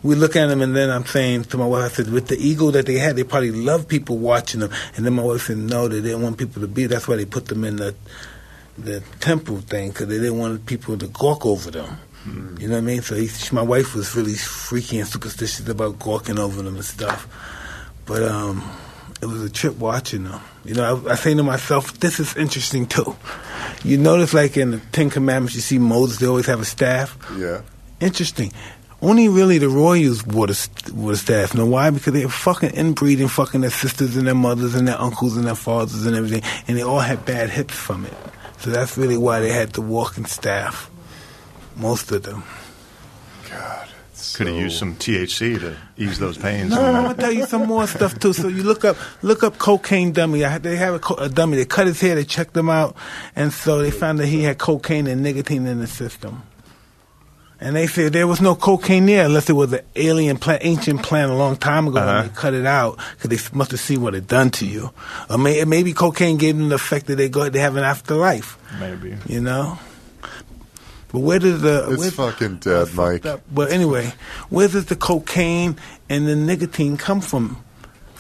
we look at them, and then I'm saying to my wife, I said, with the ego that they had, they probably loved people watching them. And then my wife said, no, they didn't want people to be. That's why they put them in the the temple thing because they didn't want people to gawk over them. You know what I mean? So he, my wife was really freaky and superstitious about gawking over them and stuff. But um, it was a trip watching them. You know, I, I say to myself, this is interesting too. You notice, like in the Ten Commandments, you see Moses; they always have a staff. Yeah. Interesting. Only really the royals wore the, wore the staff. Know why? Because they were fucking inbreeding, fucking their sisters and their mothers and their uncles and their fathers and everything, and they all had bad hips from it. So that's really why they had the walking staff. Most of them. God. It's could have so- used some THC to ease those pains. No, I'm gonna tell you some more stuff too. So you look up, look up cocaine dummy. I, they have a, co- a dummy. They cut his hair. They checked him out, and so they found that he had cocaine and nicotine in the system. And they said there was no cocaine there unless it was an alien plant, ancient plant a long time ago, Uh-huh. and they cut it out because they must have seen what it done to you. Or may, maybe cocaine gave them the effect that they go, they have an afterlife. Maybe. You know. But where did the It's where's- fucking dead, fucked Mike. up. But anyway, where did the cocaine and the nicotine come from?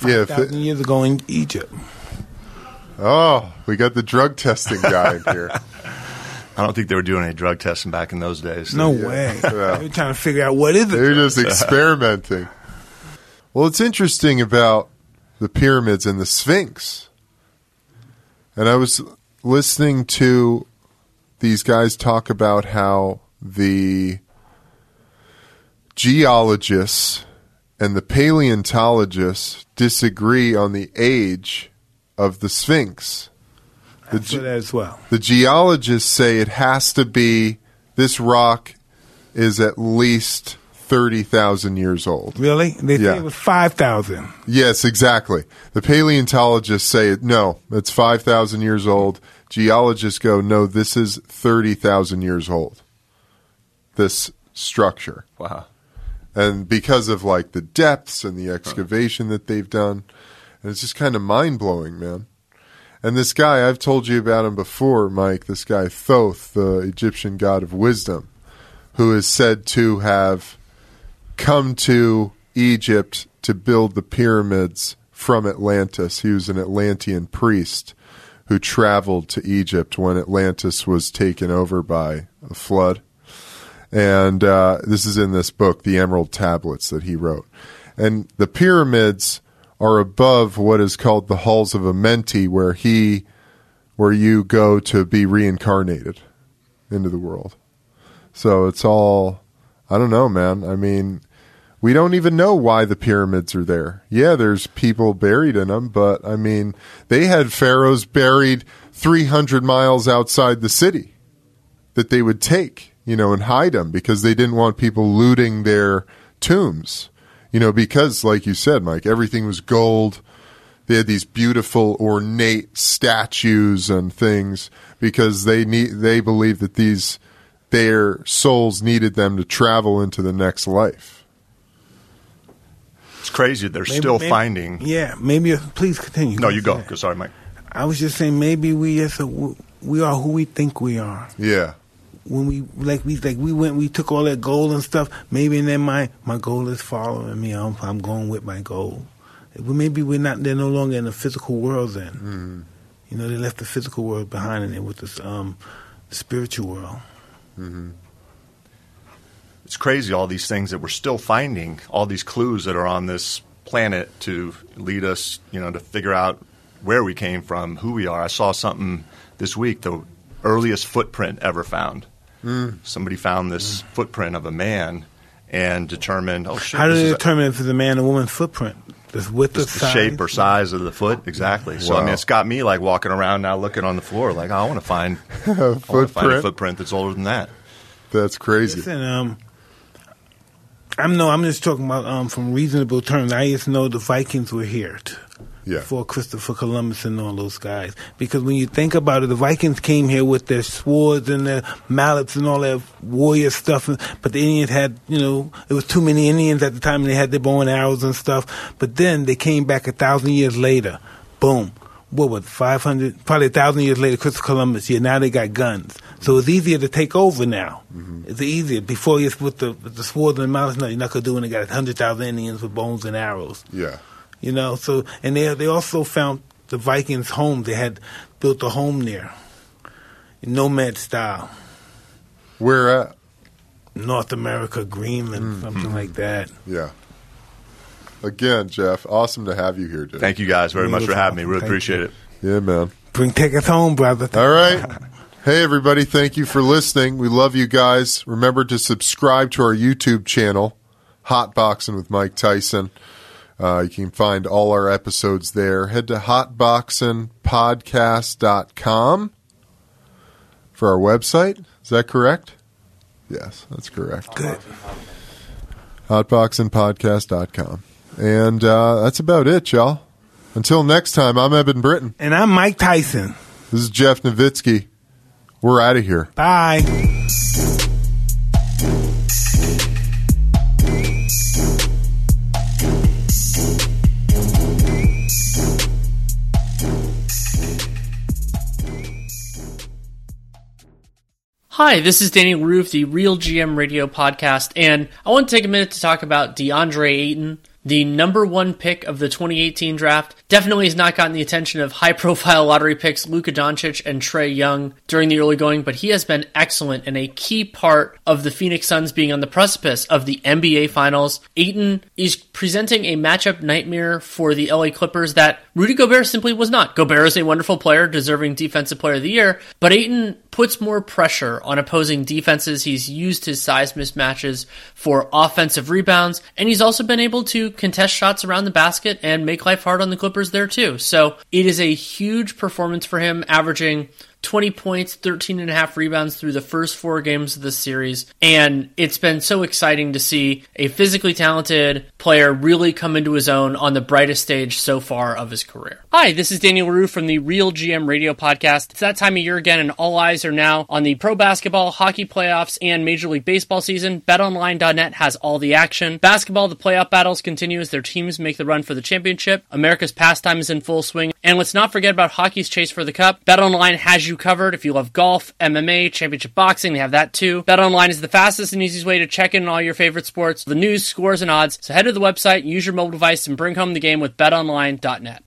Yeah, if it- 5,000 years ago in Egypt. Oh, we got the drug testing guy in here. I don't think they were doing any drug testing back in those days. No Yeah. way. Yeah. They were trying to figure out what is it. They're just experimenting. Well, it's interesting about the pyramids and the Sphinx. And I was listening to these guys talk about how the geologists and the paleontologists disagree on the age of the Sphinx. The, that as well. the geologists say it has to be this rock is at least 30,000 years old. Really? They Yeah. say it was 5,000. Yes, exactly. The paleontologists say it no, it's 5,000 years old. Geologists go no, this is 30,000 years old. This structure. Wow. And because of like the depths and the excavation that they've done, and it's just kind of mind blowing, man. And this guy, I've told you about him before, Mike. This guy Thoth, the Egyptian god of wisdom, who is said to have come to Egypt to build the pyramids from Atlantis. He was an Atlantean priest who traveled to Egypt when Atlantis was taken over by a flood and uh, this is in this book, the Emerald Tablets that he wrote. And the pyramids are above what is called the halls of Amenti, where he, where you go to be reincarnated into the world. So it's all, I don't know, man. I mean, we don't even know why the pyramids are there. Yeah, there's people buried in them, but I mean, they had pharaohs buried 300 miles outside the city that they would take, you know, and hide them because they didn't want people looting their tombs. You know, because like you said, Mike, everything was gold. They had these beautiful ornate statues and things because they need they believed that these their souls needed them to travel into the next life. Crazy. They're Maybe- still maybe- finding. Yeah, maybe. Please continue. No, you go. Sorry, Mike. I was just saying, maybe we a, we are who we think we are. Yeah. When we like we like we went, we took all that gold and stuff. Maybe in their mind, my goal is following me. I'm, I'm going with my goal. Maybe we're not. They're no longer in the physical world. Then, you know, they left the physical world behind, and they're with this um, spiritual world. It's crazy all these things that we're still finding, all these clues that are on this planet to lead us, you know, to figure out where we came from, who we are. I saw something this week, the earliest footprint ever found. Somebody found this footprint of a man and determined, oh shit, How do they is a- determine if it's a man or woman's footprint? The width just the size? shape or size of the foot, exactly. So I mean, it's got me like walking around now, looking on the floor, like I want to find, I want to find a Footprint. footprint that's older than that. That's crazy. Listen, um, I'm no, I'm just talking about um, from reasonable terms. I just know the Vikings were here t- Yeah. before Christopher Columbus and all those guys. Because when you think about it, the Vikings came here with their swords and their mallets and all that warrior stuff. But the Indians had, you know, it was too many Indians at the time, and they had their bow and arrows and stuff. But then they came back a thousand years later. Boom. What was 500? Probably a thousand years later, Christopher Columbus. Yeah, now they got guns. So it's easier to take over now. Mm-hmm. It's easier. Before it's with the with the swords and the mallets, no, you're not going to do when they got 100,000 Indians with bones and arrows. Yeah. You know, so and they they also found the Vikings' home. They had built a home there, nomad style, Where at? North America, Greenland, mm, something mm-hmm. like that. Yeah. Again, Jeff, awesome to have you here, dude. Thank you guys very much for having me. Really Thank appreciate you. it. Yeah, man. Bring take us home, brother. All right. Hey, everybody. Thank you for listening. We love you guys. Remember to subscribe to our YouTube channel, Hotboxing with Mike Tyson. Uh, you can find all our episodes there. Head to hotboxingpodcast.com for our website. Is that correct? Yes, that's correct. Good. Hotboxingpodcast.com. And uh, that's about it, y'all. Until next time, I'm Eben Britton. And I'm Mike Tyson. This is Jeff Novitzky. We're out of here. Bye. Hi, this is Danny Roof, the Real GM Radio podcast, and I want to take a minute to talk about DeAndre Ayton, the number one pick of the 2018 draft. Definitely has not gotten the attention of high profile lottery picks Luka Doncic and Trae Young during the early going, but he has been excellent and a key part of the Phoenix Suns being on the precipice of the NBA Finals. Ayton is presenting a matchup nightmare for the LA Clippers that Rudy Gobert simply was not. Gobert is a wonderful player, deserving Defensive Player of the Year, but Ayton puts more pressure on opposing defenses. He's used his size mismatches for offensive rebounds, and he's also been able to contest shots around the basket and make life hard on the Clippers there too. So it is a huge performance for him, averaging 20 points, 13 and a half rebounds through the first four games of the series. And it's been so exciting to see a physically talented player really come into his own on the brightest stage so far of his career. Hi, this is Daniel Rue from the Real GM Radio Podcast. It's that time of year again, and all eyes are now on the pro basketball, hockey playoffs, and Major League Baseball season. BetOnline.net has all the action. Basketball, the playoff battles continue as their teams make the run for the championship. America's pastime is in full swing. And let's not forget about hockey's chase for the cup. BetOnline has you covered. If you love golf, MMA, championship boxing, they have that too. BetOnline is the fastest and easiest way to check in on all your favorite sports, the news, scores, and odds. So head to the website, use your mobile device, and bring home the game with BetOnline.net.